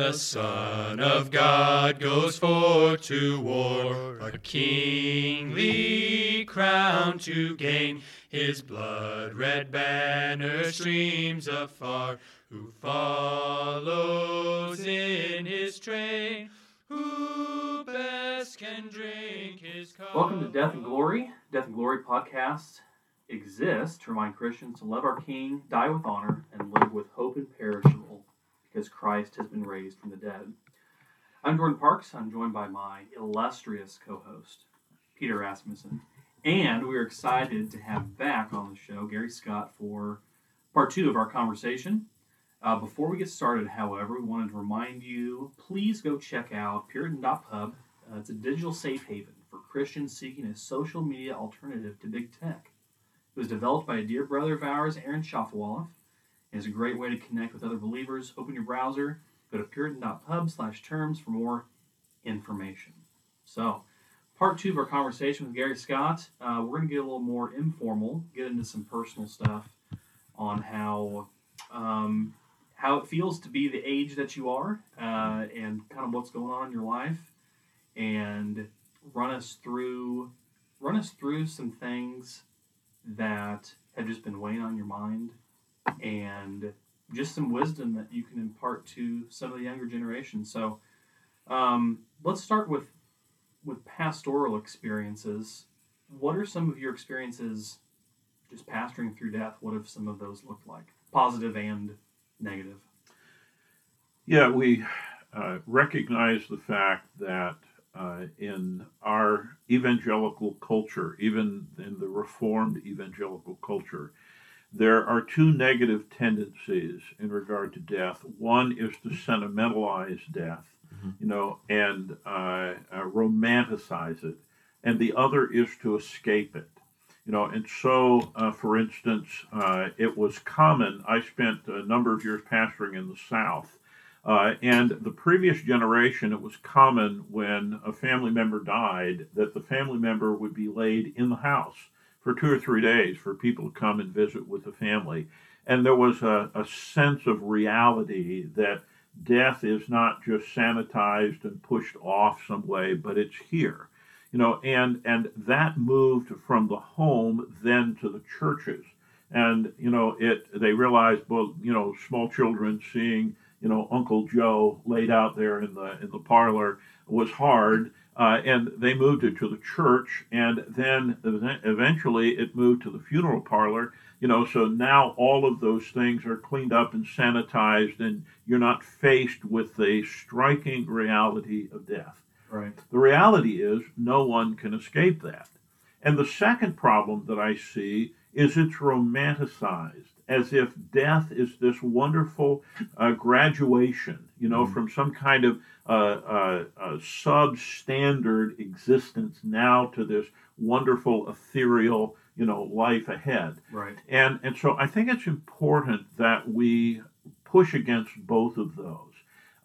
The Son of God goes forth to war, a kingly crown to gain. His blood red banner streams afar. Who follows in his train? Who best can drink his cup? Welcome to Death and Glory. Death and Glory podcast exists to remind Christians to love our King, die with honor, and live with hope imperishable because Christ has been raised from the dead. I'm Jordan Parks. I'm joined by my illustrious co host, Peter Rasmussen. And we're excited to have back on the show Gary Scott for part two of our conversation. Uh, before we get started, however, we wanted to remind you please go check out Puritan.pub. Uh, it's a digital safe haven for Christians seeking a social media alternative to big tech. It was developed by a dear brother of ours, Aaron Shafovaloff. It is a great way to connect with other believers. Open your browser, go to puritan.pub slash terms for more information. So, part two of our conversation with Gary Scott, uh, we're going to get a little more informal, get into some personal stuff on how um, how it feels to be the age that you are, uh, and kind of what's going on in your life, and run us through run us through some things that have just been weighing on your mind, and just some wisdom that you can impart to some of the younger generation. So, um, let's start with with pastoral experiences. What are some of your experiences just pastoring through death? What have some of those looked like, positive and negative? Yeah, we uh, recognize the fact that uh, in our evangelical culture, even in the Reformed evangelical culture, there are two negative tendencies in regard to death. One is to sentimentalize death, mm-hmm. you know, and uh, uh, romanticize it, and the other is to escape it. You know, and so, uh, for instance, uh, it was common. I spent a number of years pastoring in the South, uh, and the previous generation, it was common when a family member died that the family member would be laid in the house for two or three days for people to come and visit with the family. And there was a, a sense of reality that death is not just sanitized and pushed off some way, but it's here. You know, and and that moved from the home then to the churches. And, you know, it they realized well, you know, small children seeing you know Uncle Joe laid out there in the in the parlor was hard. Uh, and they moved it to the church, and then eventually it moved to the funeral parlor. You know, so now all of those things are cleaned up and sanitized, and you're not faced with the striking reality of death. Right. The reality is no one can escape that. And the second problem that I see is it's romanticized as if death is this wonderful uh, graduation, you know, mm-hmm. from some kind of uh, uh, uh, substandard existence now to this wonderful ethereal, you know, life ahead. Right. And and so I think it's important that we push against both of those.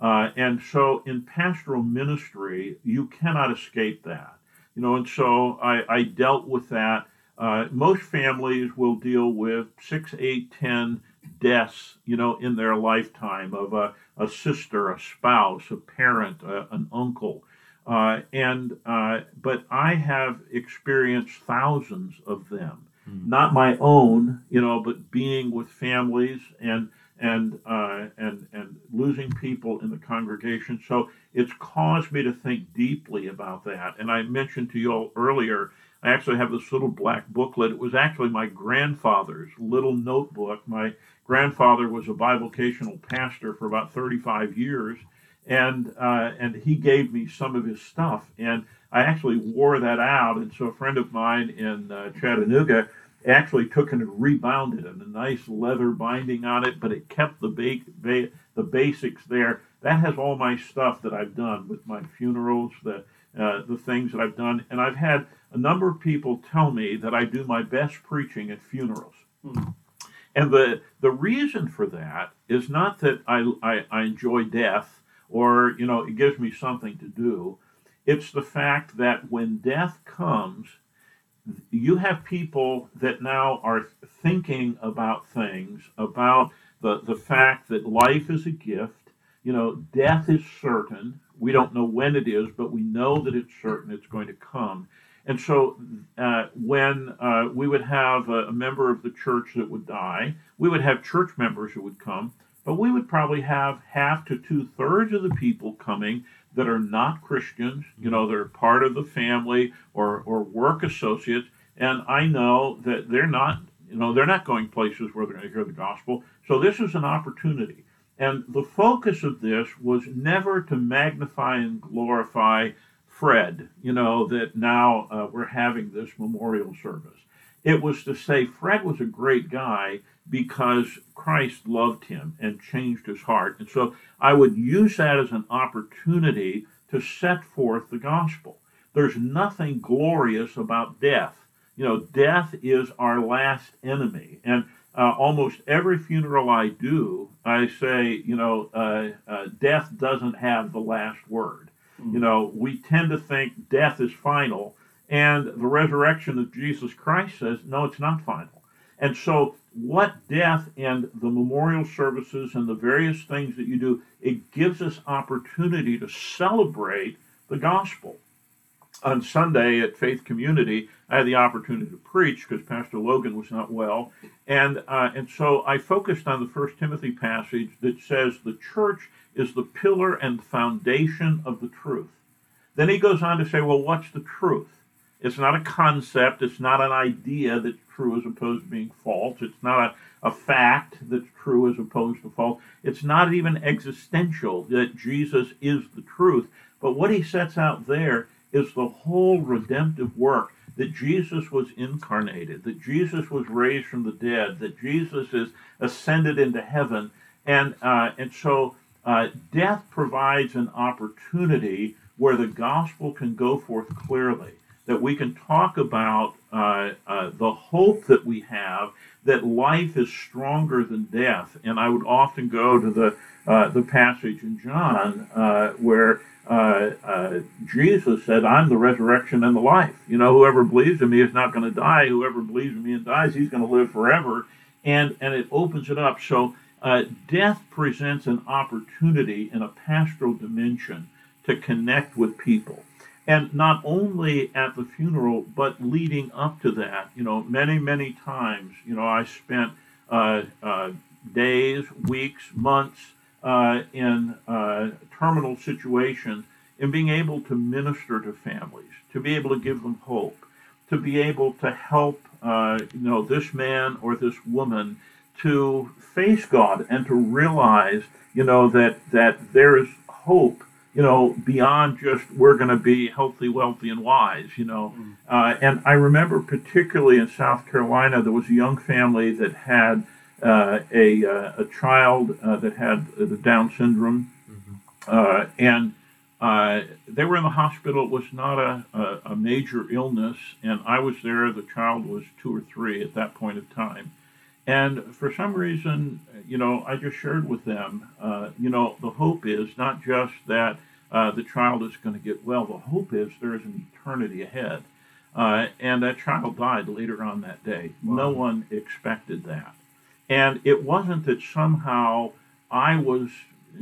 Uh, and so in pastoral ministry, you cannot escape that. You know, and so I, I dealt with that uh, most families will deal with six, eight, ten deaths, you know, in their lifetime of a, a sister, a spouse, a parent, a, an uncle. Uh, and uh, but I have experienced thousands of them, mm. not my own, you know, but being with families and and uh, and and losing people in the congregation. So it's caused me to think deeply about that. And I mentioned to you all earlier I actually have this little black booklet. It was actually my grandfather's little notebook. My grandfather was a bivocational pastor for about 35 years, and uh, and he gave me some of his stuff, and I actually wore that out. And so a friend of mine in uh, Chattanooga actually took and rebound it, and a nice leather binding on it, but it kept the ba- ba- the basics there. That has all my stuff that I've done with my funerals, the uh, the things that I've done, and I've had a number of people tell me that I do my best preaching at funerals. Hmm. And the, the reason for that is not that I, I, I enjoy death or, you know, it gives me something to do. It's the fact that when death comes, you have people that now are thinking about things, about the, the fact that life is a gift. you know, death is certain. We don't know when it is, but we know that it's certain it's going to come. And so, uh, when uh, we would have a, a, member of the church that would die, we would have church members who would come, but we would probably have half to two thirds of the people coming that are not Christians, you know, they're part of the family or, or work associates. And I know that they're not, you know, they're not going places where they're going to hear the gospel. So this is an opportunity. And the focus of this was never to magnify and glorify Fred, you know, that now uh, we're having this memorial service. It was to say Fred was a great guy because Christ loved him and changed his heart. And so I would use that as an opportunity to set forth the gospel. There's nothing glorious about death. You know, death is our last enemy. And uh, almost every funeral I do, I say, you know, uh, uh, death doesn't have the last word. Mm. You know, we tend to think death is final, and the resurrection of Jesus Christ says, no, it's not final. And so what death and the memorial services and the various things that you do, it gives us opportunity to celebrate the gospel. On Sunday at Faith Community, I had the opportunity to preach because Pastor Logan was not well, and uh, and so I focused on the First Timothy passage that says the church is the pillar and foundation of the truth. Then he goes on to say, well, what's the truth? It's not a concept. It's not an idea that's true as opposed to being false. It's not a, a fact that's true as opposed to false. It's not even existential that Jesus is the truth. But what he sets out there is the whole redemptive work that Jesus was incarnated, that Jesus was raised from the dead, that Jesus is ascended into heaven. And, uh, and so uh, death provides an opportunity where the gospel can go forth clearly that we can talk about uh, uh, the hope that we have that life is stronger than death. And I would often go to the uh, the passage in John uh, where uh, uh, Jesus said, "I'm the resurrection and the life. You know, whoever believes in me is not going to die. Whoever believes in me and dies, he's going to live forever." And and it opens it up. So death presents an opportunity in a pastoral dimension to connect with people and not only at the funeral but leading up to that you know many many times you know i spent uh, uh, days weeks months uh, in uh, terminal situations in being able to minister to families to be able to give them hope to be able to help uh, you know this man or this woman to face god and to realize you know that that there is hope you know, beyond just we're going to be healthy, wealthy, and wise, you know. Mm. Uh, and I remember particularly in South Carolina, there was a young family that had uh, a, uh, a child uh, that had the Down syndrome. Mm-hmm. Uh, and uh, they were in the hospital. It was not a, a, a, major illness. And I was there. The child was two or three at that point of time. And for some reason, you know, I just shared with them, uh, you know, the hope is not just that uh, the child is going to get well. The hope is there is an eternity ahead. Uh, and that child died later on that day. Wow. No one expected that. And it wasn't that somehow I was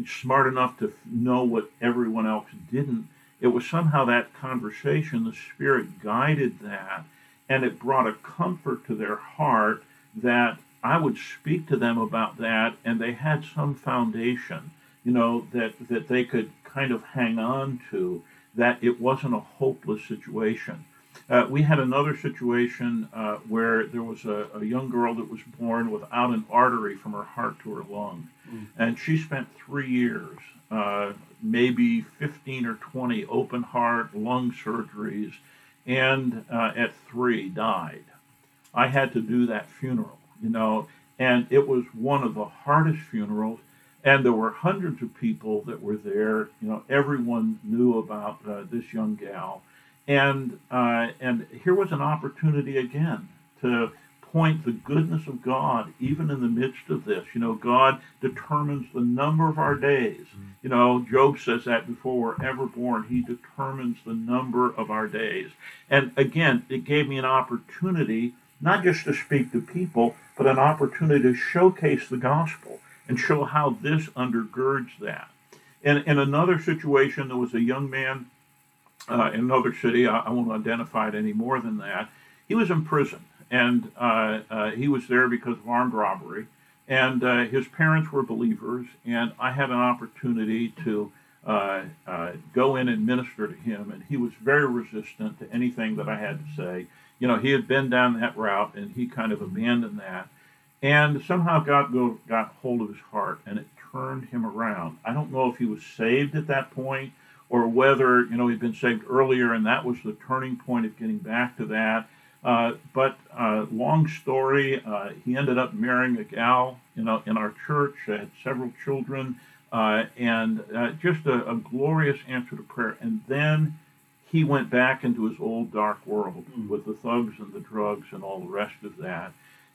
smart enough to know what everyone else didn't. It was somehow that conversation, the Spirit guided that, and it brought a comfort to their heart that I would speak to them about that, and they had some foundation, you know, that, that they could kind of hang on to, that it wasn't a hopeless situation. Uh, we had another situation uh, where there was a, a, young girl that was born without an artery from her heart to her lung. Mm. And she spent three years, uh, maybe 15 or 20 open heart lung surgeries, and uh, at three died. I had to do that funeral you know, and it was one of the hardest funerals. And there were hundreds of people that were there. You know, everyone knew about uh, this young gal, and uh, and here was an opportunity again to point the goodness of God even in the midst of this. You know, God determines the number of our days. Mm-hmm. You know, Job says that before we're ever born, He determines the number of our days. And again, it gave me an opportunity not just to speak to people, but an opportunity to showcase the gospel and show how this undergirds that. in, in another situation, there was a young man uh, in another city. I, I, won't identify it any more than that. He was in prison, and uh, uh, he was there because of armed robbery. And uh, his parents were believers, and I had an opportunity to uh, uh, go in and minister to him, and he was very resistant to anything that I had to say. You know, he had been down that route, and he kind of abandoned that. And somehow God go, got hold of his heart, and it turned him around. I don't know if he was saved at that point or whether, you know, he'd been saved earlier and that was the turning point of getting back to that. Uh, but uh, long story, uh, he ended up marrying a gal, you know, in our church, had several children, uh, and uh, just a, a, glorious answer to prayer. And then he went back into his old dark world mm. with the thugs and the drugs and all the rest of that.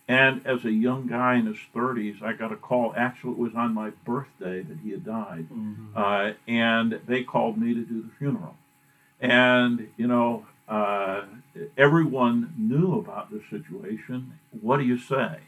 And as a young guy in his 30s, I got a call. Actually, it was on my birthday that he had died. Mm-hmm. Uh, and they called me to do the funeral. And, you know, uh, everyone knew about the situation. What do you say?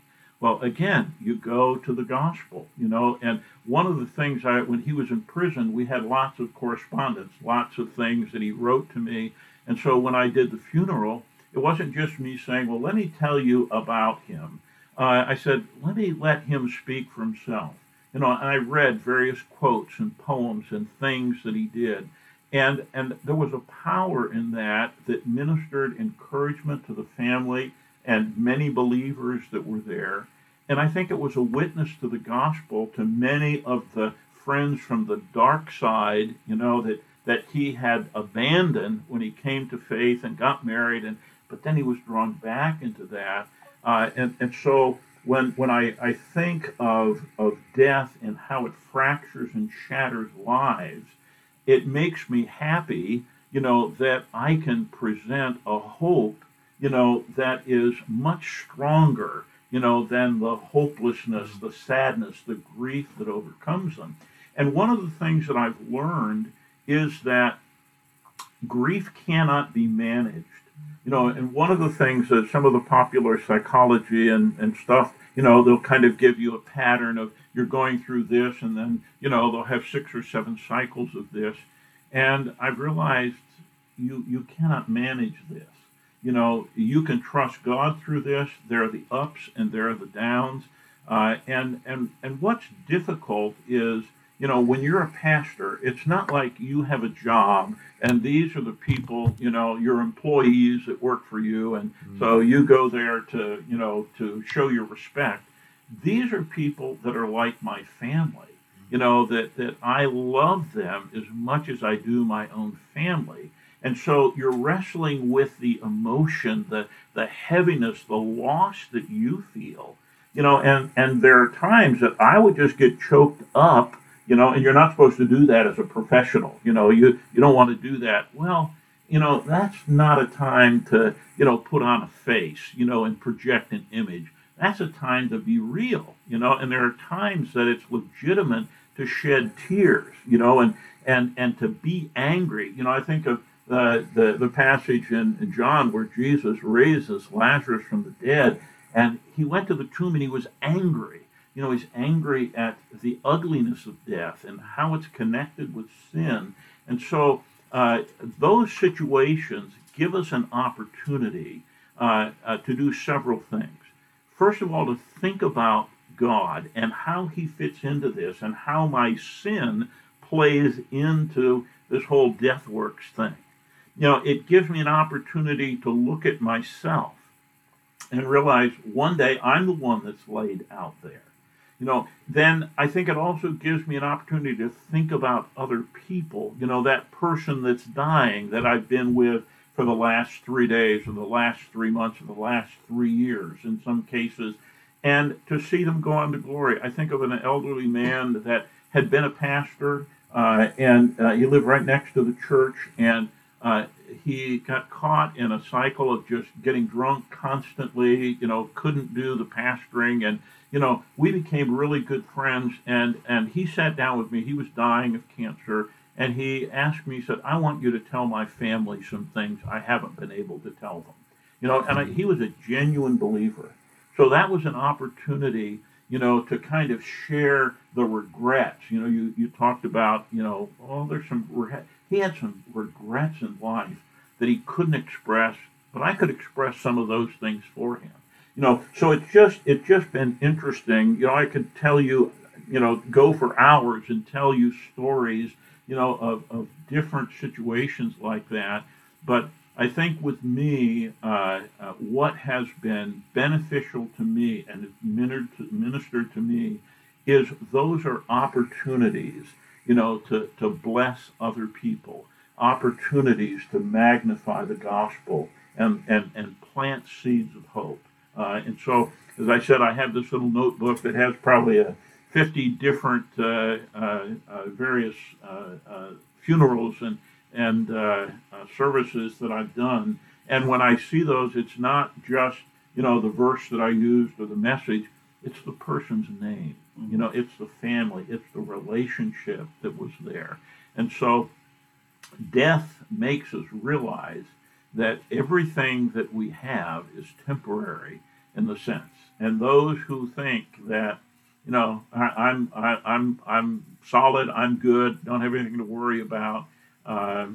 Well, again, you go to the gospel, you know. And one of the things I, when he was in prison, we had lots of correspondence, lots of things that he wrote to me. And so when I did the funeral, it wasn't just me saying, well, let me tell you about him. Uh, I said, let me let him speak for himself. You know, and I read various quotes and poems and things that he did. And, and there was a power in that that ministered encouragement to the family and many believers that were there. And I think it was a witness to the gospel to many of the friends from the dark side, you know, that, that he had abandoned when he came to faith and got married and but then he was drawn back into that. Uh, and, and so when, when I, I think of, of death and how it fractures and shatters lives, it makes me happy, you know, that I can present a hope, you know, that is much stronger, you know, than the hopelessness, the sadness, the grief that overcomes them. And one of the things that I've learned is that grief cannot be managed you know, and one of the things that some of the popular psychology and, and stuff, you know, they'll kind of give you a pattern of you're going through this, and then, you know, they'll have six or seven cycles of this. And I've realized you, you cannot manage this. You know, you can trust God through this. There are the ups and there are the downs. Uh, and, and, and what's difficult is you know, when you're a pastor, it's not like you have a job and these are the people, you know, your employees that work for you. And mm-hmm. so you go there to, you know, to show your respect. These are people that are like my family, you know, that, that I love them as much as I do my own family. And so you're wrestling with the emotion, the, the heaviness, the loss that you feel, you know, and, and there are times that I would just get choked up you know, and you're not supposed to do that as a professional. You know, you you don't want to do that. Well, you know, that's not a time to you know put on a face, you know, and project an image. That's a time to be real, you know, and there are times that it's legitimate to shed tears, you know, and and and to be angry. You know, I think of uh, the the passage in, in John where Jesus raises Lazarus from the dead, and he went to the tomb and he was angry you know, he's angry at the ugliness of death and how it's connected with sin. And so uh, those situations give us an opportunity uh, uh, to do several things. First of all, to think about God and how he fits into this and how my sin plays into this whole death works thing. You know, it gives me an opportunity to look at myself and realize one day I'm the one that's laid out there you know, then I think it also gives me an opportunity to think about other people. You know, that person that's dying that I've been with for the last three days or the last three months or the last three years in some cases, and to see them go on to glory. I think of an elderly man that had been a pastor uh, and uh, he lived right next to the church and uh, he got caught in a cycle of just getting drunk constantly, you know, couldn't do the pastoring and you know, we became really good friends. And, and he sat down with me. He was dying of cancer. And he asked me, he said, I want you to tell my family some things I haven't been able to tell them. You know, and I, he was a genuine believer. So that was an opportunity, you know, to kind of share the regrets. You know, you, you talked about, you know, oh, there's some, he had some regrets in life that he couldn't express, but I could express some of those things for him. You know, so it's just, it's just been interesting. You know, I could tell you, you know, go for hours and tell you stories, you know, of, of different situations like that. But I think with me, uh, uh, what has been beneficial to me and ministered to me is those are opportunities, you know, to, to bless other people, opportunities to magnify the gospel and, and, and plant seeds of hope. Uh, and so, as I said, I have this little notebook that has probably a 50 different uh, uh, uh, various funerals and and uh, uh, services that I've done. And when I see those, it's not just you know the verse that I used or the message. It's the person's name. You know, it's the family. It's the relationship that was there. And so, death makes us realize that everything that we have is temporary in the sense. And those who think that you know, I, am I, I'm I'm solid. I'm good. Don't have anything to worry about uh,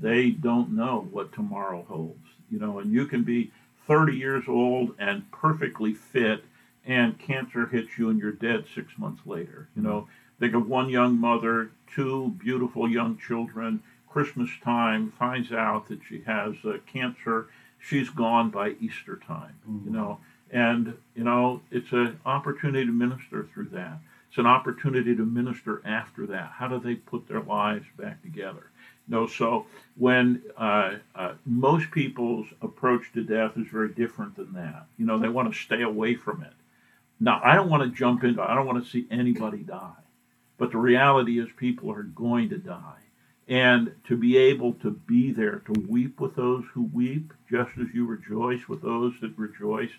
they don't know what tomorrow holds. You know, and you can be 30 years old and perfectly fit, and cancer hits you and you're dead six months later. You know, think of one young mother, two beautiful young children. Christmas time finds out that she has uh, cancer. She's gone by Easter time. Mm-hmm. You know, and you know it's an opportunity to minister through that. It's an opportunity to minister after that. How do they put their lives back together? No, so when uh, uh, most people's approach to death is very different than that. You know, they want to stay away from it. Now, I don't want to jump into. I don't want to see anybody die, but the reality is people are going to die, and to be able to be there to weep with those who weep, just as you rejoice with those that rejoice.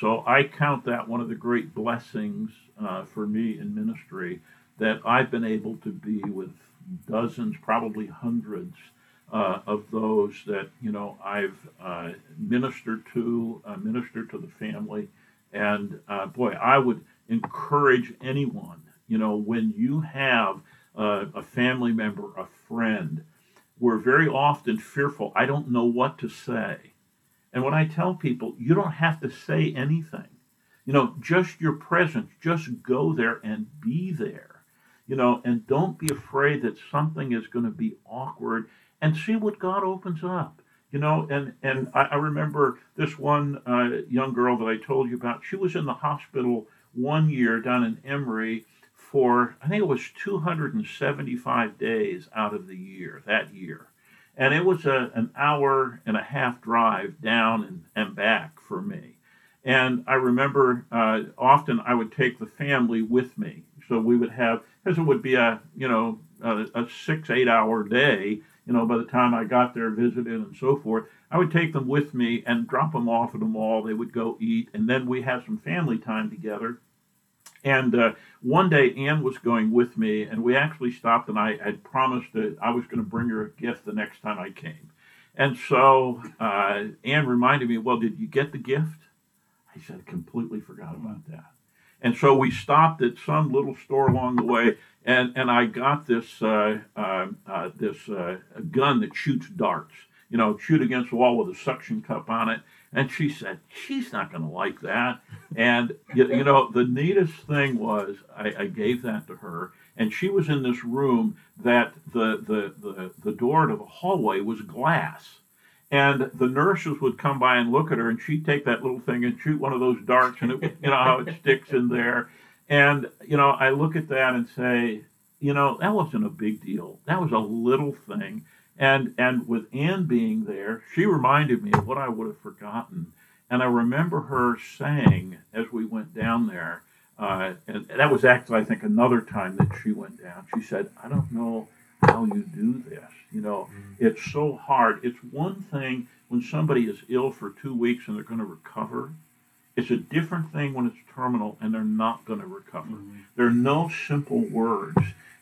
So I count that one of the great blessings uh, for me in ministry that I've been able to be with dozens, probably hundreds uh, of those that you know I've uh, ministered to, uh, ministered to the family, and uh, boy, I would encourage anyone, you know, when you have a family member, a friend, we're very often fearful. I don't know what to say, and when I tell people, you don't have to say anything. You know, just your presence, just go there and be there you know, and don't be afraid that something is going to be awkward and see what God opens up. You know, and, and I, I remember this one uh, young girl that I told you about. She was in the hospital one year down in Emory for, I think it was 275 days out of the year, that year. And it was a, an hour and a half drive down and, and back for me. And I remember uh, often I would take the family with me. So we would have because it would be a you know a, a, six eight hour day you know by the time i got there visited and so forth i would take them with me and drop them off at the mall. They would go eat and then we have some family time together. And uh, one day anne was going with me and we actually stopped and i had promised that i was going to bring her a gift the next time i came. And so uh, anne reminded me well did you get the gift? I said I completely forgot about that and so we stopped at some little store along the way, and, and I got this uh, uh, uh, this uh, gun that shoots darts. You know, shoot against the wall with a suction cup on it. And she said, she's not going to like that. And, you, you, know, the neatest thing was I, I, gave that to her, and she was in this room that the, the, the, the door to the hallway was glass. And the nurses would come by and look at her, and she'd take that little thing and shoot one of those darts, and it, you know how it sticks in there. And you know, I look at that and say, you know, that wasn't a big deal. That was a little thing. And and with Anne being there, she reminded me of what I would have forgotten. And I remember her saying as we went down there, uh, and that was actually I think another time that she went down. She said, "I don't know how you do this." You know, mm. it's so hard. It's one thing when somebody is ill for two weeks and they're going to recover. It's a different thing when it's terminal and they're not going to recover. Mm-hmm. There are no simple words.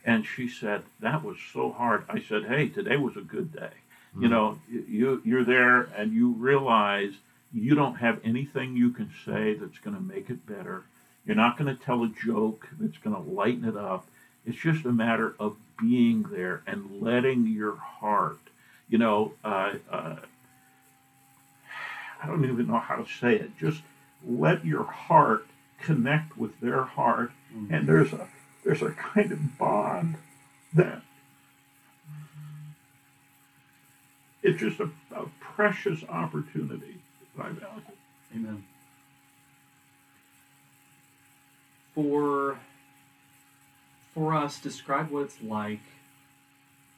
And she said, that was so hard. I said, hey, today was a good day. Mm-hmm. You know, you, you're there and you realize you don't have anything you can say that's going to make it better. You're not going to tell a joke that's going to lighten it up. It's just a matter of being there and letting your heart, you know, uh, uh, I don't even know how to say it. Just let your heart connect with their heart, Mm-hmm. and there's a there's a kind of bond that it's just a, a precious opportunity that I value. Amen. For for us, describe what it's like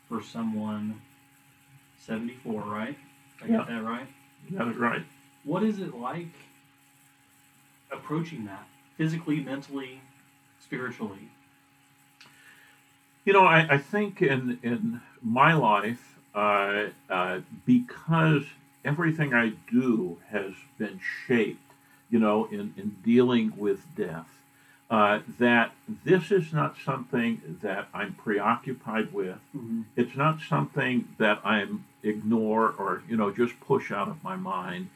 for someone seventy four, right? I Yeah. got that right. You got it right. What is it like approaching that physically, mentally, spiritually? You know, I, I think in in my life, uh, uh, because everything I do has been shaped, you know, in, in dealing with death, uh, that this is not something that I'm preoccupied with. Mm-hmm. It's not something that I'm ignore or you know just push out of my mind.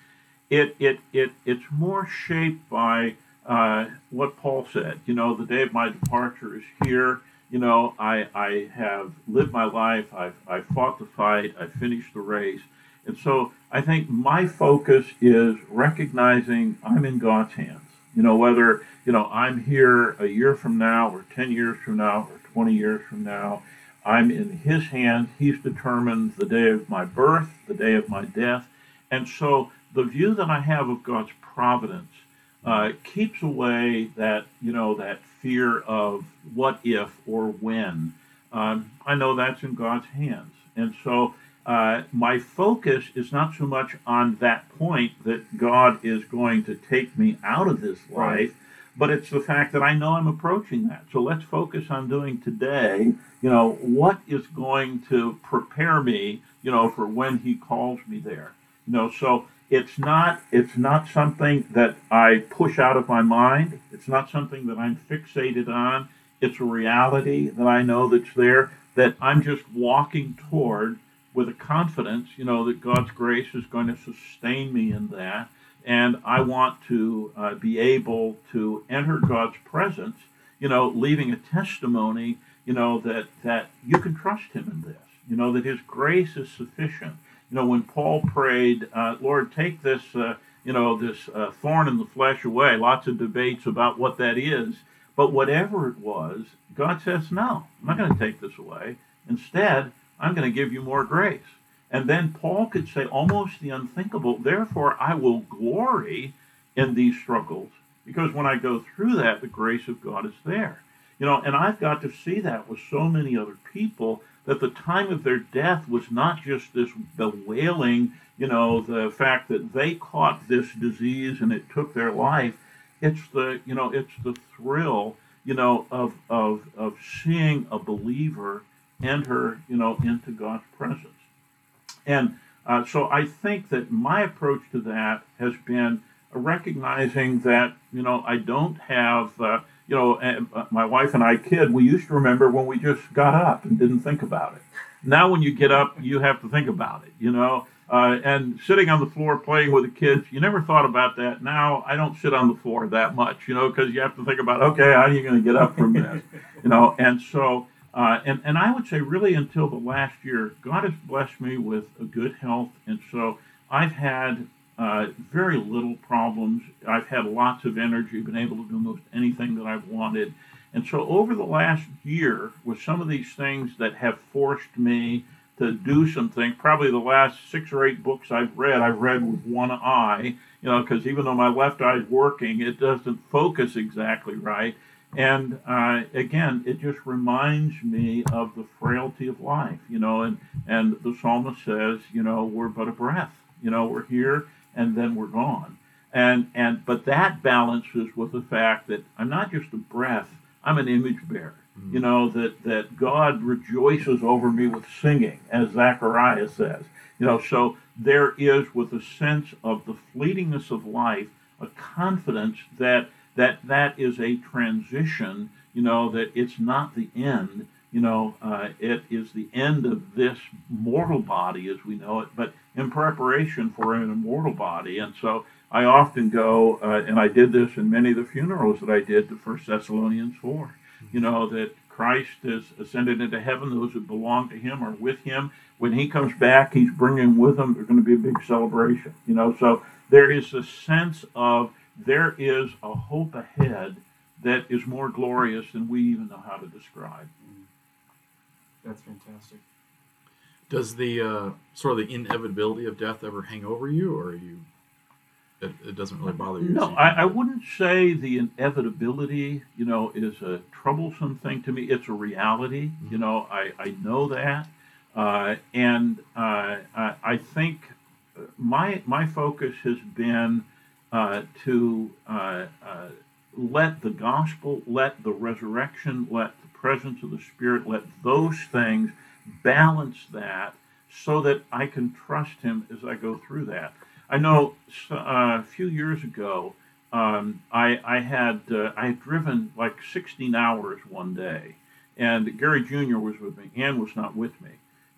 It it it it's more shaped by uh, what Paul said. You know, the day of my departure is here. You know, I I have lived my life. I've I've fought the fight. I've finished the race. And so I think my focus is recognizing I'm in God's hands. You know, whether you know I'm here a year from now or ten years from now or twenty years from now. I'm in his hands. He's determined the day of my birth, the day of my death. And so the view that I have of God's providence uh, keeps away that, you know, that fear of what if or when. Um, I know that's in God's hands. And so uh, my focus is not so much on that point that God is going to take me out of this life, Right. but it's the fact that I know I'm approaching that. So let's focus on doing today, you know, what is going to prepare me, you know, for when He calls me there. You know, so it's not it's not something that I push out of my mind. It's not something that I'm fixated on. It's a reality that I know that's there that I'm just walking toward with a confidence, you know, that God's grace is going to sustain me in that. And I want to uh, be able to enter God's presence, you know, leaving a testimony, you know, that, that you can trust Him in this, you know, that His grace is sufficient. You know, when Paul prayed, uh, Lord, take this, uh, you know, this uh, thorn in the flesh away, lots of debates about what that is. But whatever it was, God says, no, I'm not going to take this away. Instead, I'm going to give you more grace. And then Paul could say almost the unthinkable, therefore I will glory in these struggles because when I go through that, the grace of God is there. You know, and I've got to see that with so many other people that the time of their death was not just this bewailing, you know, the fact that they caught this disease and it took their life. It's the, you know, it's the thrill, you know, of of of seeing a believer enter, you know, into God's presence. And uh, so I think that my approach to that has been recognizing that, you know, I don't have, uh, you know, uh, my wife and I kid, we used to remember when we just got up and didn't think about it. Now, when you get up, you have to think about it, you know. Uh, and sitting on the floor playing with the kids, you never thought about that. Now, I don't sit on the floor that much, you know, because you have to think about, okay, how are you going to get up from this, you know. And so, uh, and, and I would say, really, until the last year, God has blessed me with a good health. And so I've had uh, very little problems. I've had lots of energy, been able to do most anything that I've wanted. And so, over the last year, with some of these things that have forced me to do something, probably the last six or eight books I've read, I've read with one eye, you know, because even though my left eye is working, it doesn't focus exactly right. And uh, again, it just reminds me of the frailty of life, you know, and, and the psalmist says, you know, we're but a breath, you know, we're here and then we're gone. And, and, but that balances with the fact that I'm not just a breath, I'm an image bearer. You know, that, that God rejoices over me with singing, as Zechariah says. You know, so there is, with a sense of the fleetingness of life, a confidence that that that is a transition. You know, that it's not the end. You know, uh, it is the end of this mortal body as we know it, but in preparation for an immortal body. And so I often go, uh, and I did this in many of the funerals that I did to First Thessalonians 4. You know, that Christ is ascended into heaven. Those who belong to him are with him. When he comes back, he's bringing with him, there's going to be a big celebration. You know, so there is a sense of there is a hope ahead that is more glorious than we even know how to describe. That's fantastic. Does the uh, sort of the inevitability of death ever hang over you, or are you? It, it doesn't really bother you. No, I, I wouldn't say the inevitability, you know, is a troublesome thing to me. It's a reality. You know, I, I know that. Uh, and uh, I, I think my, my focus has been uh, to uh, uh, let the gospel, let the resurrection, let the presence of the Spirit, let those things balance that so that I can trust Him as I go through that. I know uh, a few years ago, um, I, I had uh, I had driven like 16 hours one day, and Gary Jr. was with me. Ann was not with me,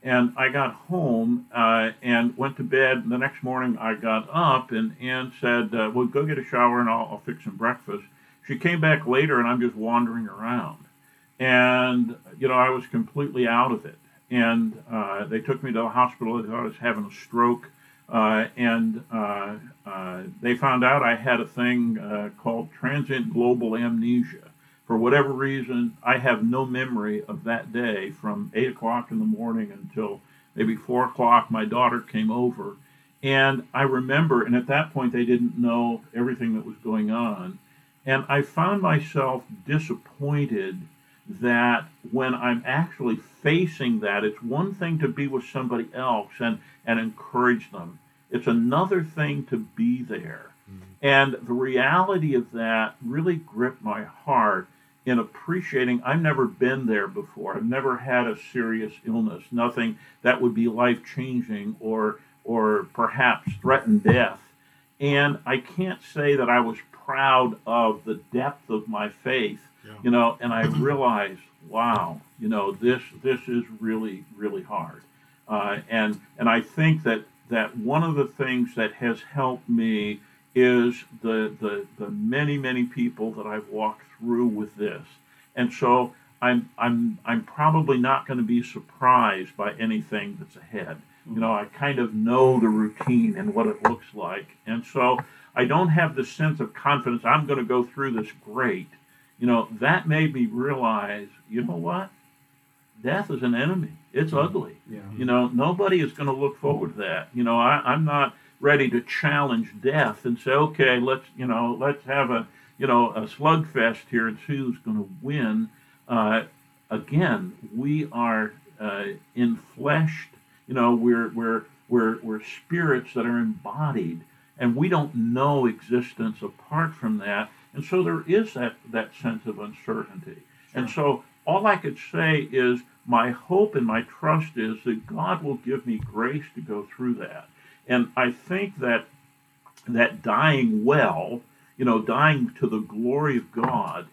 and I got home uh, and went to bed. The next morning, I got up, and Ann said, uh, "Well, go get a shower, and I'll, I'll fix some breakfast." She came back later, and I'm just wandering around, and you know I was completely out of it. And uh, they took me to the hospital. They thought I was having a stroke. Uh, and uh, uh, they found out I had a thing called transient global amnesia. For whatever reason, I have no memory of that day from 8 o'clock in the morning until maybe 4 o'clock. My daughter came over, and I remember, and at that point, they didn't know everything that was going on. And I found myself disappointed that when I'm actually facing that, it's one thing to be with somebody else and, and encourage them. It's another thing to be there. Mm-hmm. And the reality of that really gripped my heart in appreciating I've never been there before. I've never had a serious illness, nothing that would be life changing or or perhaps threaten death. And I can't say that I was proud of the depth of my faith Yeah. you know and i realized wow you know this this is really really hard uh, and and i think that that one of the things that has helped me is the the the many many people that i've walked through with this and so i'm i'm i'm probably not going to be surprised by anything that's ahead you know i kind of know the routine and what it looks like and so i don't have the sense of confidence i'm going to go through this great you know, that made me realize, you know what? Death is an enemy. It's mm-hmm. ugly. Yeah. You know, nobody is going to look forward to that. You know, I, I'm not ready to challenge death and say, okay, let's, you know, let's have a, you know, a slugfest here and see who's going to win. Uh, again, we are uh, infleshed. You know, we're we're we're we're spirits that are embodied, and we don't know existence apart from that. And so there is that that sense of uncertainty. And so all I could say is my hope and my trust is that God will give me grace to go through that. And I think that that dying well, you know, dying to the glory of God,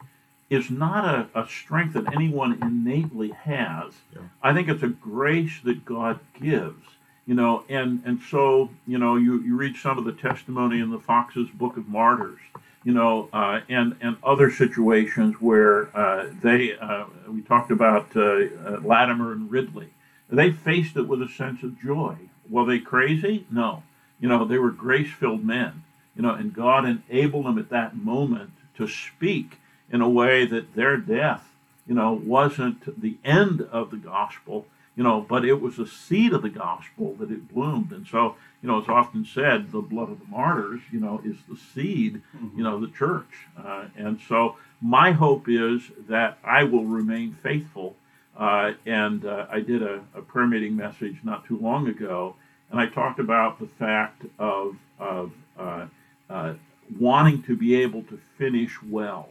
is not a, a strength that anyone innately has. Yeah. I think it's a grace that God gives. You know, and, and so, you know, you, you read some of the testimony in the Foxe's Book of Martyrs, you know, uh, and, and other situations where uh, they, uh, we talked about uh, uh, Latimer and Ridley. They faced it with a sense of joy. Were they crazy? No. You know, they were grace filled men, you know, and God enabled them at that moment to speak in a way that their death, you know, wasn't the end of the gospel, you know, but it was the seed of the gospel that it bloomed. And so, you know, it's often said the blood of the martyrs, you know, is the seed, you know, the church. Uh, and so my hope is that I will remain faithful. Uh, and uh, I did a, a prayer meeting message not too long ago, and I talked about the fact of, of uh, uh, wanting to be able to finish well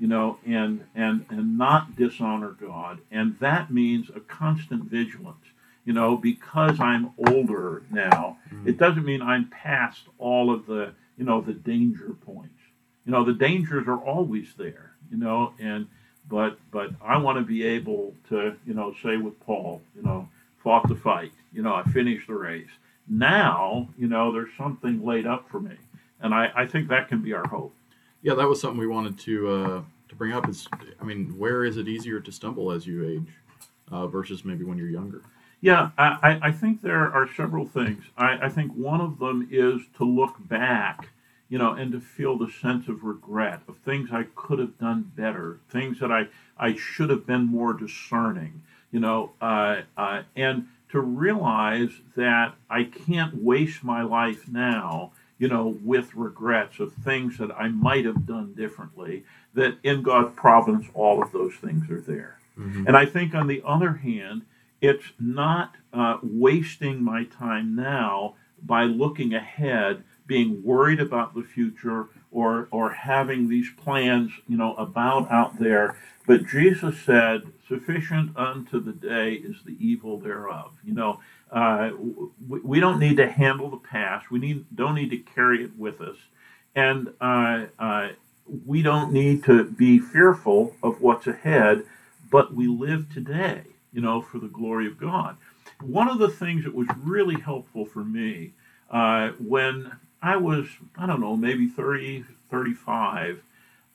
you know, and and and not dishonor God, and that means a constant vigilance. You know, because I'm older now, it doesn't mean I'm past all of the you know the danger points. You know, the dangers are always there. You know, and but but I want to be able to you know say with Paul, you know, fought the fight. You know, I finished the race. Now, you know, there's something laid up for me. And I, I think that can be our hope. Yeah, that was something we wanted to uh, to bring up. Is I mean, where is it easier to stumble as you age uh, versus maybe when you're younger? Yeah, I, I- I think there are several things. I, I think one of them is to look back, you know, and to feel the sense of regret of things I could have done better, things that I, I should have been more discerning, you know, uh, uh, and to realize that I can't waste my life now, you know, with regrets of things that I might have done differently, that in God's providence, all of those things are there. Mhm. And I think, on the other hand, it's not uh, wasting my time now by looking ahead, being worried about the future, or or having these plans, you know, about out there. But Jesus said, "Sufficient unto the day is the evil thereof." You know, uh, we, we don't need to handle the past. We need don't need to carry it with us, and uh, uh, we don't need to be fearful of what's ahead. But we live today you know, for the glory of God. One of the things that was really helpful for me uh, when I was, I don't know, maybe 30, 35,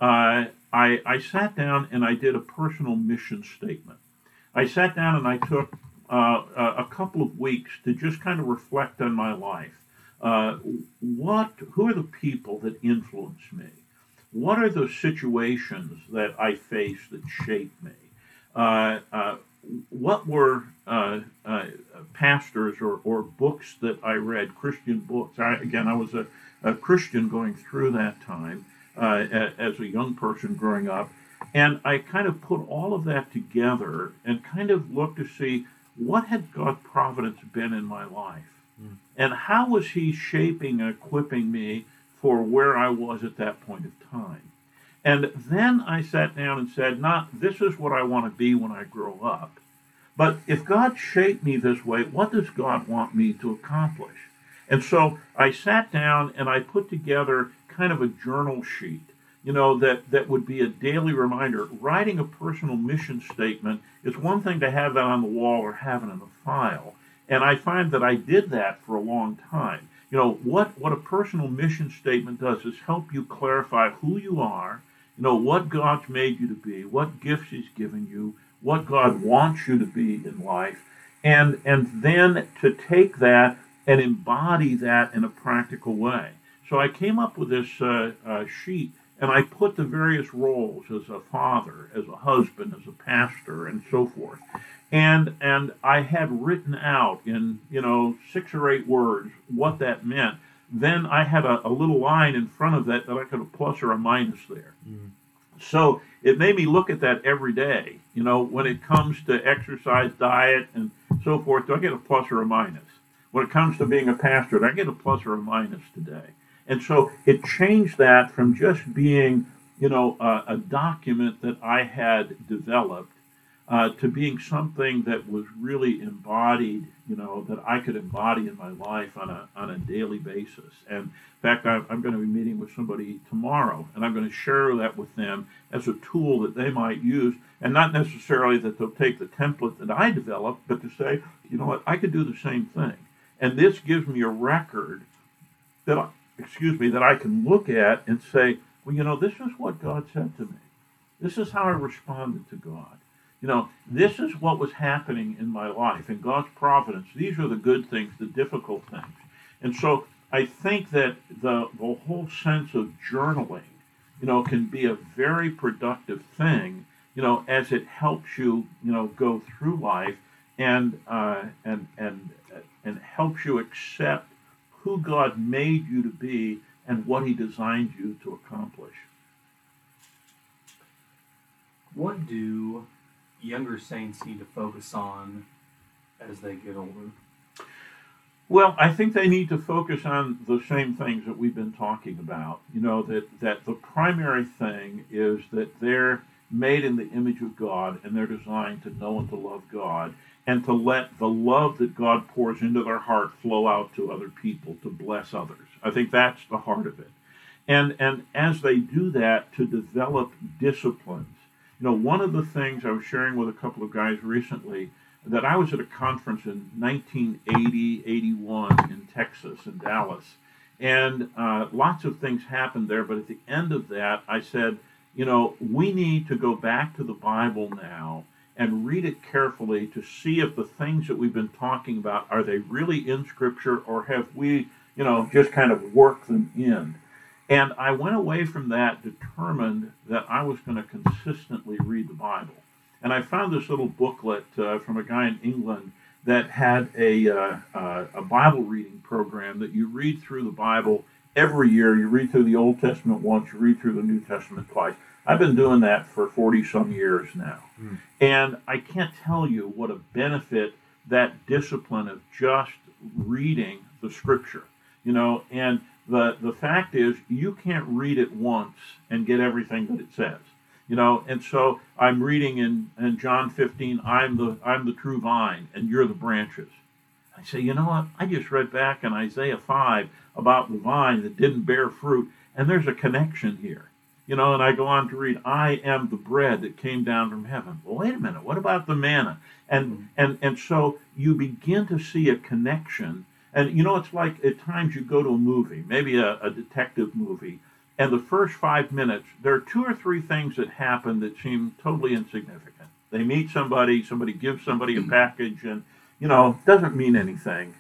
uh, I, I sat down and I did a personal mission statement. I sat down and I took uh, a couple of weeks to just kind of reflect on my life. Uh, what, who are the people that influence me? What are the situations that I face that shape me? Uh, uh, what were uh, uh, pastors or, or books that I read, Christian books? I, again, I was a, a Christian going through that time uh, a- as a young person growing up. And I kind of put all of that together and kind of looked to see what had God's providence been in my life? Mm. And how was He shaping and equipping me for where I was at that point of time? And then I sat down and said, not this is what I want to be when I grow up. But if God shaped me this way, what does God want me to accomplish? And so I sat down and I put together kind of a journal sheet, you know, that, that would be a daily reminder. Writing a personal mission statement is one thing to have that on the wall or have it in a file. And I find that I did that for a long time. You know, what, what a personal mission statement does is help you clarify who you are, you know what God's made you to be, what gifts He's given you, what God wants you to be in life, and and then to take that and embody that in a practical way. So I came up with this uh, uh, sheet, and I put the various roles as a father, as a husband, as a pastor, and so forth. And and I had written out in you know six or eight words what that meant. Then I had a, a little line in front of that that I could have plus or a minus there. Mm. So it made me look at that every day. You know, when it comes to exercise, diet, and so forth, do I get a plus or a minus? When it comes to being a pastor, do I get a plus or a minus today? And so it changed that from just being, you know, a, a document that I had developed uh, to being something that was really embodied, you know, that I could embody in my life on a, on a daily basis. And in fact, I'm, I'm going to be meeting with somebody tomorrow, and I'm going to share that with them as a tool that they might use, and not necessarily that they'll take the template that I developed, but to say, you know what, I could do the same thing. And this gives me a record that, I, excuse me, that I can look at and say, well, you know, this is what God said to me. This is how I responded to God. You know, this is what was happening in my life in God's providence. These are the good things, the difficult things. And so I think that the, the whole sense of journaling, you know, can be a very productive thing, you know, as it helps you, you know, go through life and, uh, and, and, and helps you accept who God made you to be and what He designed you to accomplish. What do younger saints need to focus on as they get older? Well, I think they need to focus on the same things that we've been talking about. You know, that, that the primary thing is that they're made in the image of God and they're designed to know and to love God and to let the love that God pours into their heart flow out to other people to bless others. I think that's the heart of it. And and as they do that to develop disciplines. You know, one of the things I was sharing with a couple of guys recently that I was at a conference in 1980, 81 in Texas, in Dallas, And uh, lots of things happened there, but at the end of that, I said, you know, we need to go back to the Bible now and read it carefully to see if the things that we've been talking about are they really in Scripture or have we, you know, just kind of worked them in. And I went away from that determined that I was going to consistently read the Bible. And I found this little booklet uh, from a guy in England that had a, uh, uh, a Bible reading program that you read through the Bible every year. You read through the Old Testament once, you read through the New Testament twice. I've been doing that for 40 some years now. Mm. And I can't tell you what a benefit that discipline of just reading the scripture, you know, and the, the fact is you can't read it once and get everything that it says you know? And so i'm reading in, in john 15 i'm the i'm the true vine and you're the branches. I say you know what? I just read back in isaiah 5 about the vine that didn't bear fruit and there's a connection here. You know and i go on to read i am the bread that came down from heaven. Well wait a minute what about the manna? And mm-hmm. and and so you begin to see a connection and you know it's like at times you go to a movie maybe a, a detective movie and the first five minutes, there are two or three things that happen that seem totally insignificant. They meet somebody, somebody gives somebody a hmm. package, and, you know, doesn't mean anything.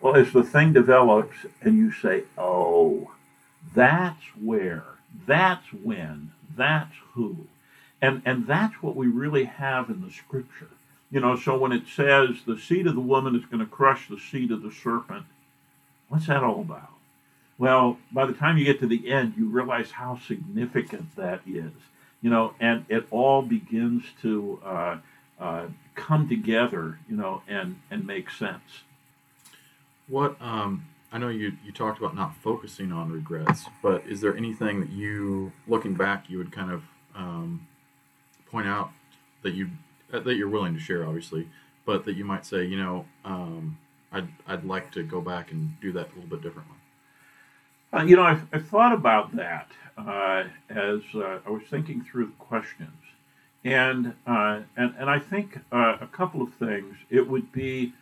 Well, as the thing develops and you say, oh, that's where, that's when, that's who. And, and that's what we really have in the scripture. You know, so when it says the seed of the woman is going to crush the seed of the serpent, what's that all about? Well, by the time you get to the end, you realize how significant that is, you know, and it all begins to uh, uh, come together, you know, and and make sense. What um, I know you you talked about not focusing on regrets, but is there anything that you, looking back, you would kind of um, point out that you that you're willing to share, obviously, but that you might say, you know, um, I'd I'd like to go back and do that a little bit differently. Uh, you know, I've, I've, thought about that uh, as uh, I was thinking through the questions, and uh, and and I think uh, a couple of things. It would be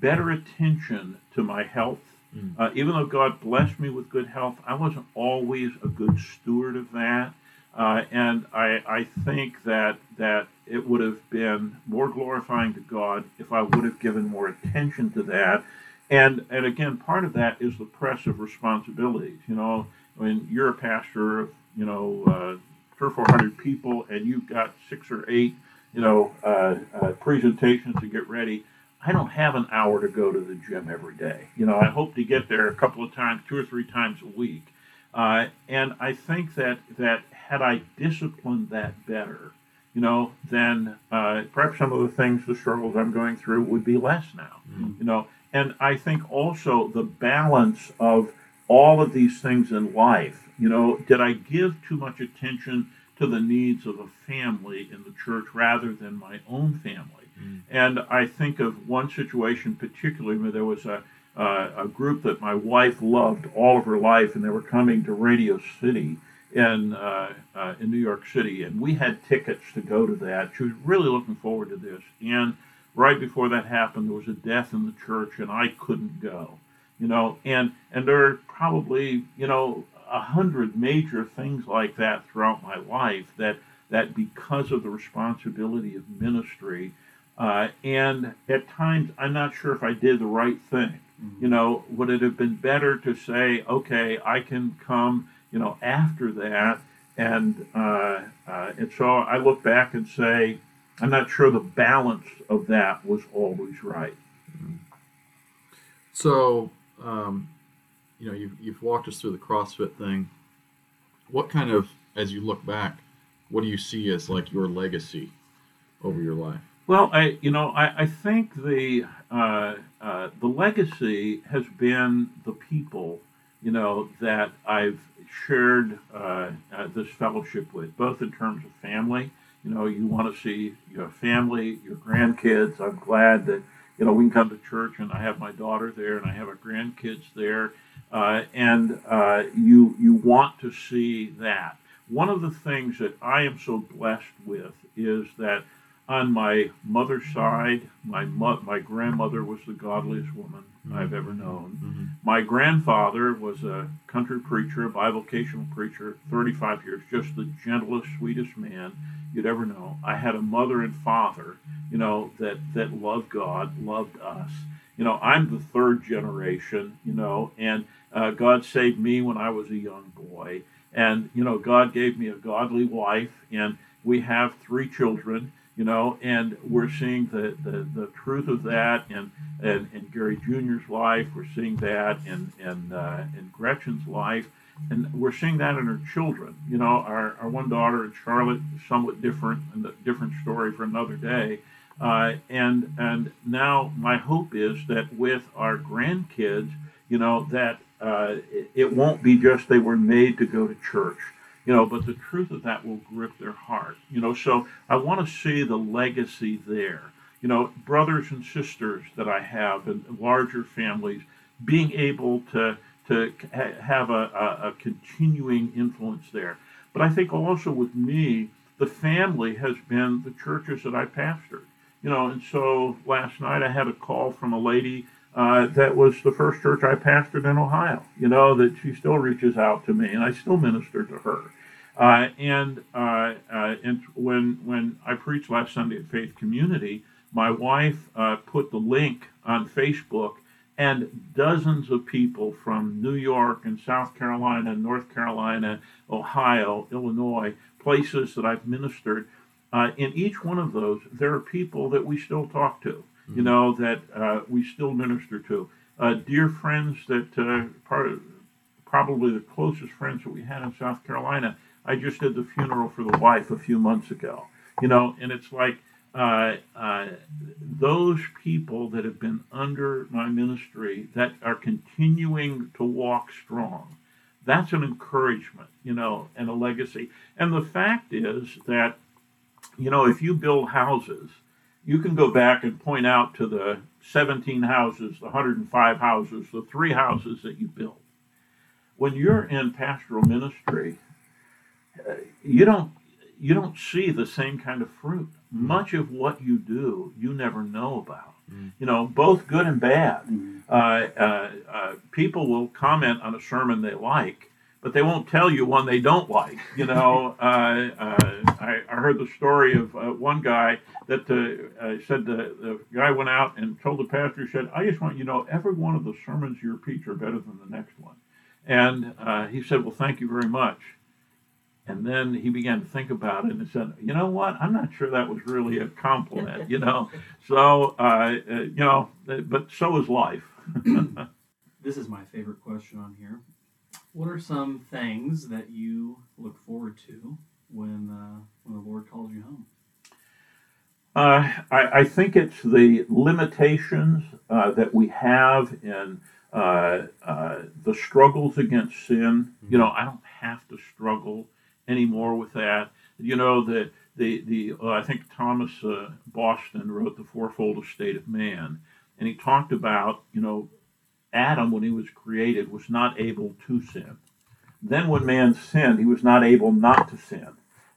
better attention to my health. Mm. even though God blessed me with good health, I wasn't always a good steward of that. and I, I think that that it would have been more glorifying to God if I would have given more attention to that and and again, part of that is the press of responsibilities. You know, when you're a pastor of you know uh, or four hundred people, and you've got six or eight you know uh, uh, presentations to get ready. I don't have an hour to go to the gym every day. You know, I hope to get there a couple of times, two or three times a week. Uh, and I think that that had I disciplined that better, you know, then uh, perhaps some of the things, the struggles I'm going through would be less now. Mm. You know, and I think also the balance of all of these things in life. You know, did I give too much attention to the needs of a family in the church rather than my own family? Mm. And I think of one situation particularly where there was a uh, a group that my wife loved all of her life, and they were coming to Radio City in uh, uh, in New York City, and we had tickets to go to that. She was really looking forward to this, and right before that happened, there was a death in the church, and I couldn't go. You know, and and there are probably you know a hundred major things like that throughout my life that that because of the responsibility of ministry, uh, and at times I'm not sure if I did the right thing. Mhm. You know, would it have been better to say, okay, I can come, you know, after that, and uh, uh, and so I look back and say, I'm not sure the balance of that was always right. So, um, you know, you've, you've walked us through the CrossFit thing. What kind of, as you look back, what do you see as like your legacy over your life? Well, I you know I, I think the uh, uh, the legacy has been the people you know that I've shared uh, uh, this fellowship with, both in terms of family. You know, you want to see your family, your grandkids. I'm glad that you know we can come to church and I have my daughter there and I have our grandkids there, uh, and uh, you you want to see that. One of the things that I am so blessed with is that on my mother's side, my mo- my grandmother was the godliest woman I've ever known. Mm-hmm. My grandfather was a country preacher, a bivocational preacher, 35 years, just the gentlest, sweetest man you'd ever know. I had a mother and father, you know, that that loved God, loved us. You know, I'm the third generation, you know, and uh, God saved me when I was a young boy, and you know, God gave me a godly wife, and we have three children you know, and we're seeing the, the, the truth of that in, in, in Gary Jr.'s life. We're seeing that in, in, uh, in Gretchen's life. And we're seeing that in her children. You know, our, our one daughter, Charlotte, somewhat different, and a different story for another day. Uh, and and now my hope is that with our grandkids, you know, that uh, it, it won't be just they were made to go to church you know, but the truth of that will grip their heart, you know. So I want to see the legacy there, you know, brothers and sisters that I have and larger families being able to to have a, a, a continuing influence there. But I think also with me, the family has been the churches that I pastored, you know, and so last night I had a call from a lady. Uh, that was the first church I pastored in Ohio. You know that she still reaches out to me, and I still minister to her. Uh, and uh, uh, and when when I preached last Sunday at Faith Community, my wife uh, put the link on Facebook, and dozens of people from New York and South Carolina, North Carolina, Ohio, Illinois, places that I've ministered. Uh, in each one of those, there are people that we still talk to, mm-hmm. you know, that uh, we still minister to. dear friends that part of, probably the closest friends that we had in South Carolina I just did the funeral for the wife a few months ago. You know, and it's like uh, uh, those people that have been under my ministry that are continuing to walk strong. That's an encouragement, you know, and a legacy. And the fact is that, you know, if you build houses, you can go back and point out to the 17 houses, the 105 houses, the three houses that you built. When you're in pastoral ministry, you don't you don't see the same kind of fruit. Mm-hmm. Much of what you do, you never know about. Mm-hmm. You know, both good and bad. Mm-hmm. Uh, uh, uh, people will comment on a sermon they like, but they won't tell you one they don't like. You know, uh, uh, I, I, heard the story of uh, one guy that said the, the guy went out and told the pastor, he said, "I just want you to know every one of the sermons you preach are better than the next one." And he said, "Well, thank you very much." And then he began to think about it and said, you know what? I'm not sure that was really a compliment, you know? So, uh, uh, you know, but so is life. this is my favorite question on here. What are some things that you look forward to when, uh, when the Lord calls you home? Uh, I, I, think it's the limitations uh, that we have in uh, the struggles against sin. You know, I don't have to struggle anymore with that. You know, the, the, the uh, I think Thomas uh, Boston wrote The Fourfold Estate of Man, and he talked about, you know, Adam, when he was created, was not able to sin. Then when man sinned, he was not able not to sin.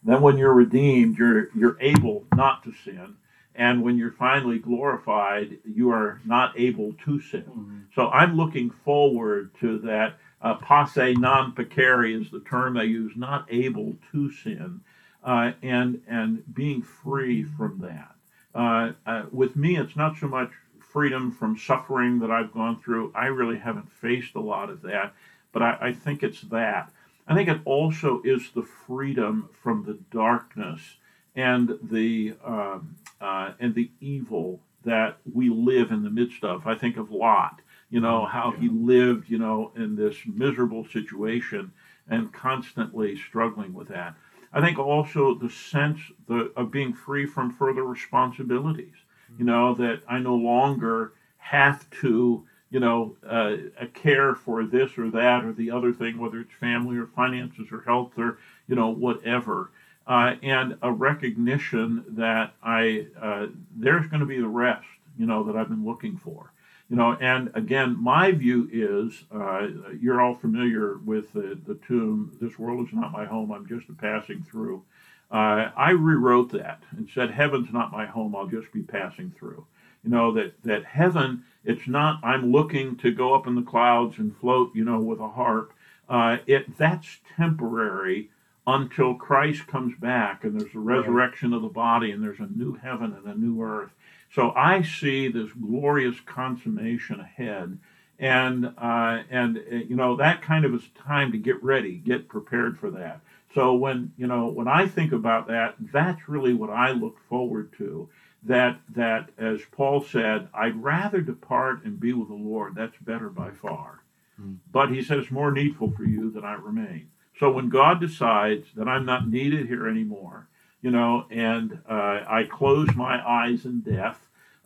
Then when you're redeemed, you're, you're able not to sin. And when you're finally glorified, you are not able to sin. Mm-hmm. So I'm looking forward to that uh, posse non peccare is the term they use, not able to sin, uh, and and being free from that. Uh, uh, with me, it's not so much freedom from suffering that I've gone through. I really haven't faced a lot of that, but I, I think it's that. I think it also is the freedom from the darkness and the um, uh, and the evil that we live in the midst of. I think of Lot you know, how he lived, you know, in this miserable situation and constantly struggling with that. I think also the sense the, of being free from further responsibilities, you know, that I no longer have to, you know, uh, care for this or that or the other thing, whether it's family or finances or health or, you know, whatever. Uh, and a recognition that I uh, there's going to be the rest, you know, that I've been looking for. You know, and again, my view is uh, you're all familiar with the, the tomb. This world is not my home. I'm just a passing through. Uh, I rewrote that and said, Heaven's not my home, I'll just be passing through. You know, that, that heaven, it's not, I'm looking to go up in the clouds and float, you know, with a harp. Uh, it That's temporary until Christ comes back and there's a resurrection of the body and there's a new heaven and a new earth. So I see this glorious consummation ahead. And, uh, and uh, you know, that kind of is time to get ready, get prepared for that. So when, you know, when I think about that, that's really what I look forward to. That, that as Paul said, I'd rather depart and be with the Lord. That's better by far. Mm. But he says, more needful for you that I remain. So when God decides that I'm not needed here anymore, you know, and uh, I close my eyes in death,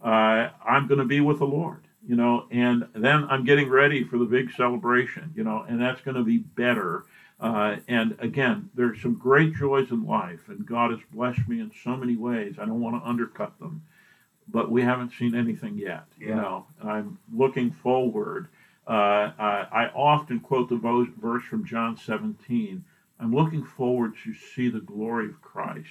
uh, I'm going to be with the Lord, you know, and then I'm getting ready for the big celebration, you know, and that's going to be better. Uh, and again, there's some great joys in life, and God has blessed me in so many ways. I don't want to undercut them, but we haven't seen anything yet. Yeah. You know, I'm looking forward. Uh, I, I often quote the verse from John 17. I'm looking forward to see the glory of Christ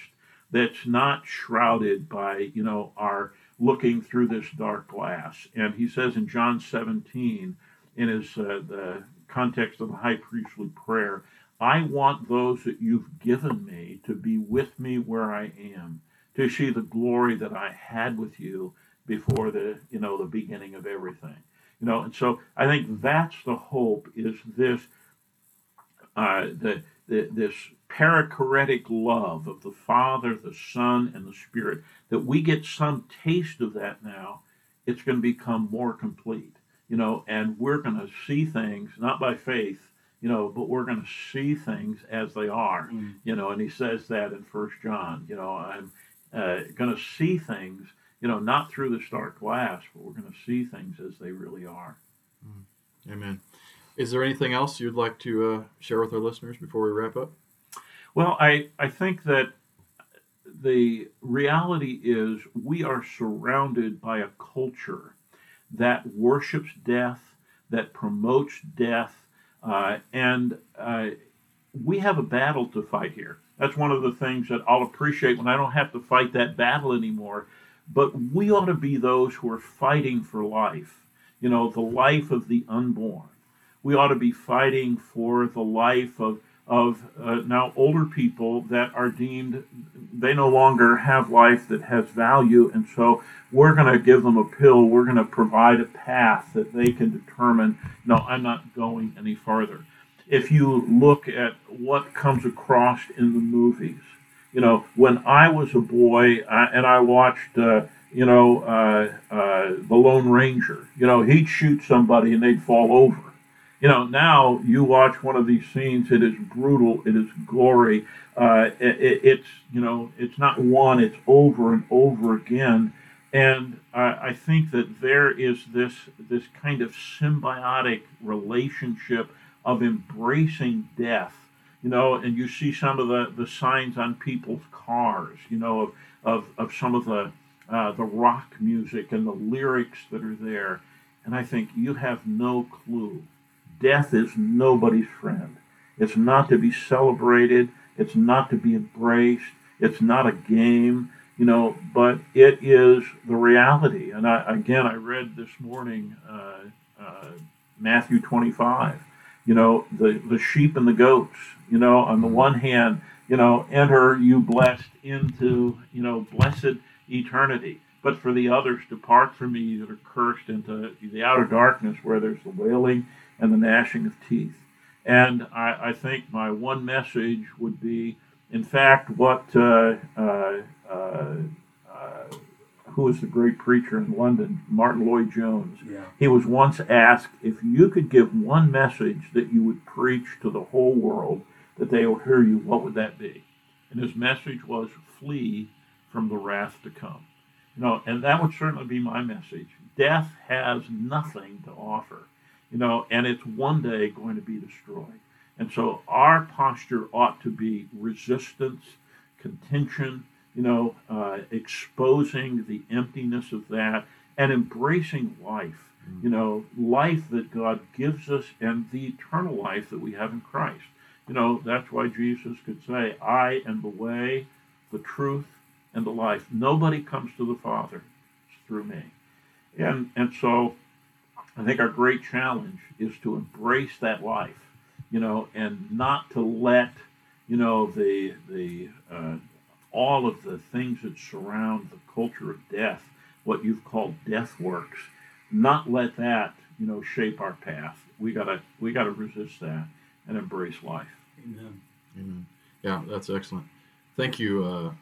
that's not shrouded by, you know, our looking through this dark glass. And he says in John 17, in his uh, the context of the high priestly prayer, I want those that you've given me to be with me where I am, to see the glory that I had with you before the you know the beginning of everything. You know, and so I think that's the hope is this uh, the, the this perichoretic love of the Father, the Son, and the Spirit, that we get some taste of that now, it's going to become more complete, you know, and we're going to see things not by faith, you know, but we're going to see things as they are, mm. you know, and he says that in First John, you know, I'm uh, going to see things, you know, not through the stark glass, but we're going to see things as they really are. Mm. Amen. Is there anything else you'd like to uh, share with our listeners before we wrap up? Well, I, I think that the reality is we are surrounded by a culture that worships death, that promotes death, uh, and uh, we have a battle to fight here. That's one of the things that I'll appreciate when I don't have to fight that battle anymore. But we ought to be those who are fighting for life, you know, the life of the unborn. We ought to be fighting for the life of of uh, now older people that are deemed they no longer have life that has value and so we're going to give them a pill. We're going to provide a path that they can determine no i'm not going any farther. If you look at what comes across in the movies you know when i was a boy uh, and i watched uh, you know uh, uh, the lone ranger you know he'd shoot somebody and they'd fall over you know, now you watch one of these scenes, it is brutal, it is gory. Uh, it, it's, you know, it's not one, it's over and over again. And uh, I think that there is this, this kind of symbiotic relationship of embracing death, you know, and you see some of the, the signs on people's cars, you know, of, of, of some of the, uh, the rock music and the lyrics that are there. And I think you have no clue death is nobody's friend. It's not to be celebrated. It's not to be embraced. It's not a game, you know, but it is the reality. And I, again, I read this morning uh, uh, Matthew 25, you know, the, the sheep and the goats, you know, on the one hand, you know, enter you blessed into, you know, blessed eternity. But for the others, depart from me that are cursed into the outer darkness where there's the wailing and the gnashing of teeth. And I, I think my one message would be, in fact, what uh, uh, uh, who was the great preacher in London, Martyn Lloyd-Jones. Yeah. He was once asked if you could give one message that you would preach to the whole world that they will hear you, what would that be? And his message was flee from the wrath to come. You know, and that would certainly be my message. Death has nothing to offer you know, and it's one day going to be destroyed. And so our posture ought to be resistance, contention, you know, uh, exposing the emptiness of that and embracing life, you know, life that God gives us and the eternal life that we have in Christ. You know, that's why Jesus could say, I am the way, the truth, and the life. Nobody comes to the Father through me. And and so I think our great challenge is to embrace that life, you know, and not to let, you know, the the uh, all of the things that surround the culture of death, what you've called death works, not let that, you know, shape our path. We gotta we gotta resist that and embrace life. Amen. Amen. Yeah, that's excellent. Thank you, uh,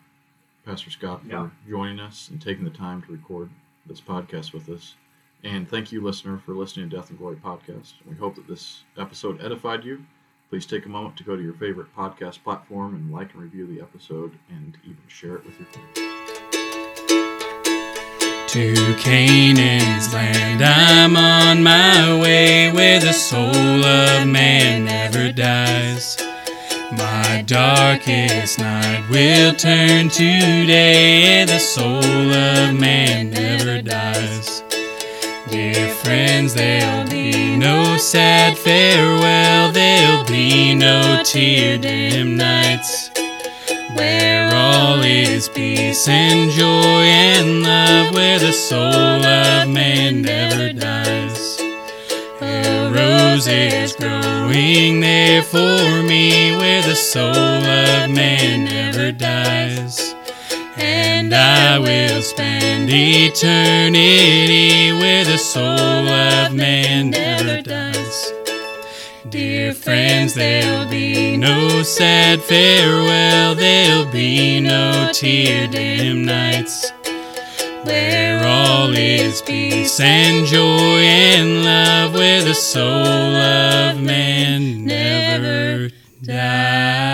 Pastor Scott, for Yeah. joining us and taking the time to record this podcast with us. And thank you, listener, for listening to Death and Glory podcast. We hope that this episode edified you. Please take a moment to go to your favorite podcast platform and like and review the episode and even share it with your friends. To Canaan's land I'm on my way where the soul of man never dies. My darkest night will turn to day the soul of man never dies. Dear friends, there'll be no sad farewell, there'll be no tear dim nights where all is peace and joy and love, where the soul of man never dies. A rose is growing there for me, where the soul of man never dies. And I will spend eternity where the soul of man never dies. Dear friends, there'll be no sad farewell, there'll be no tear dim nights, where all is peace and joy and love, where the soul of man never dies.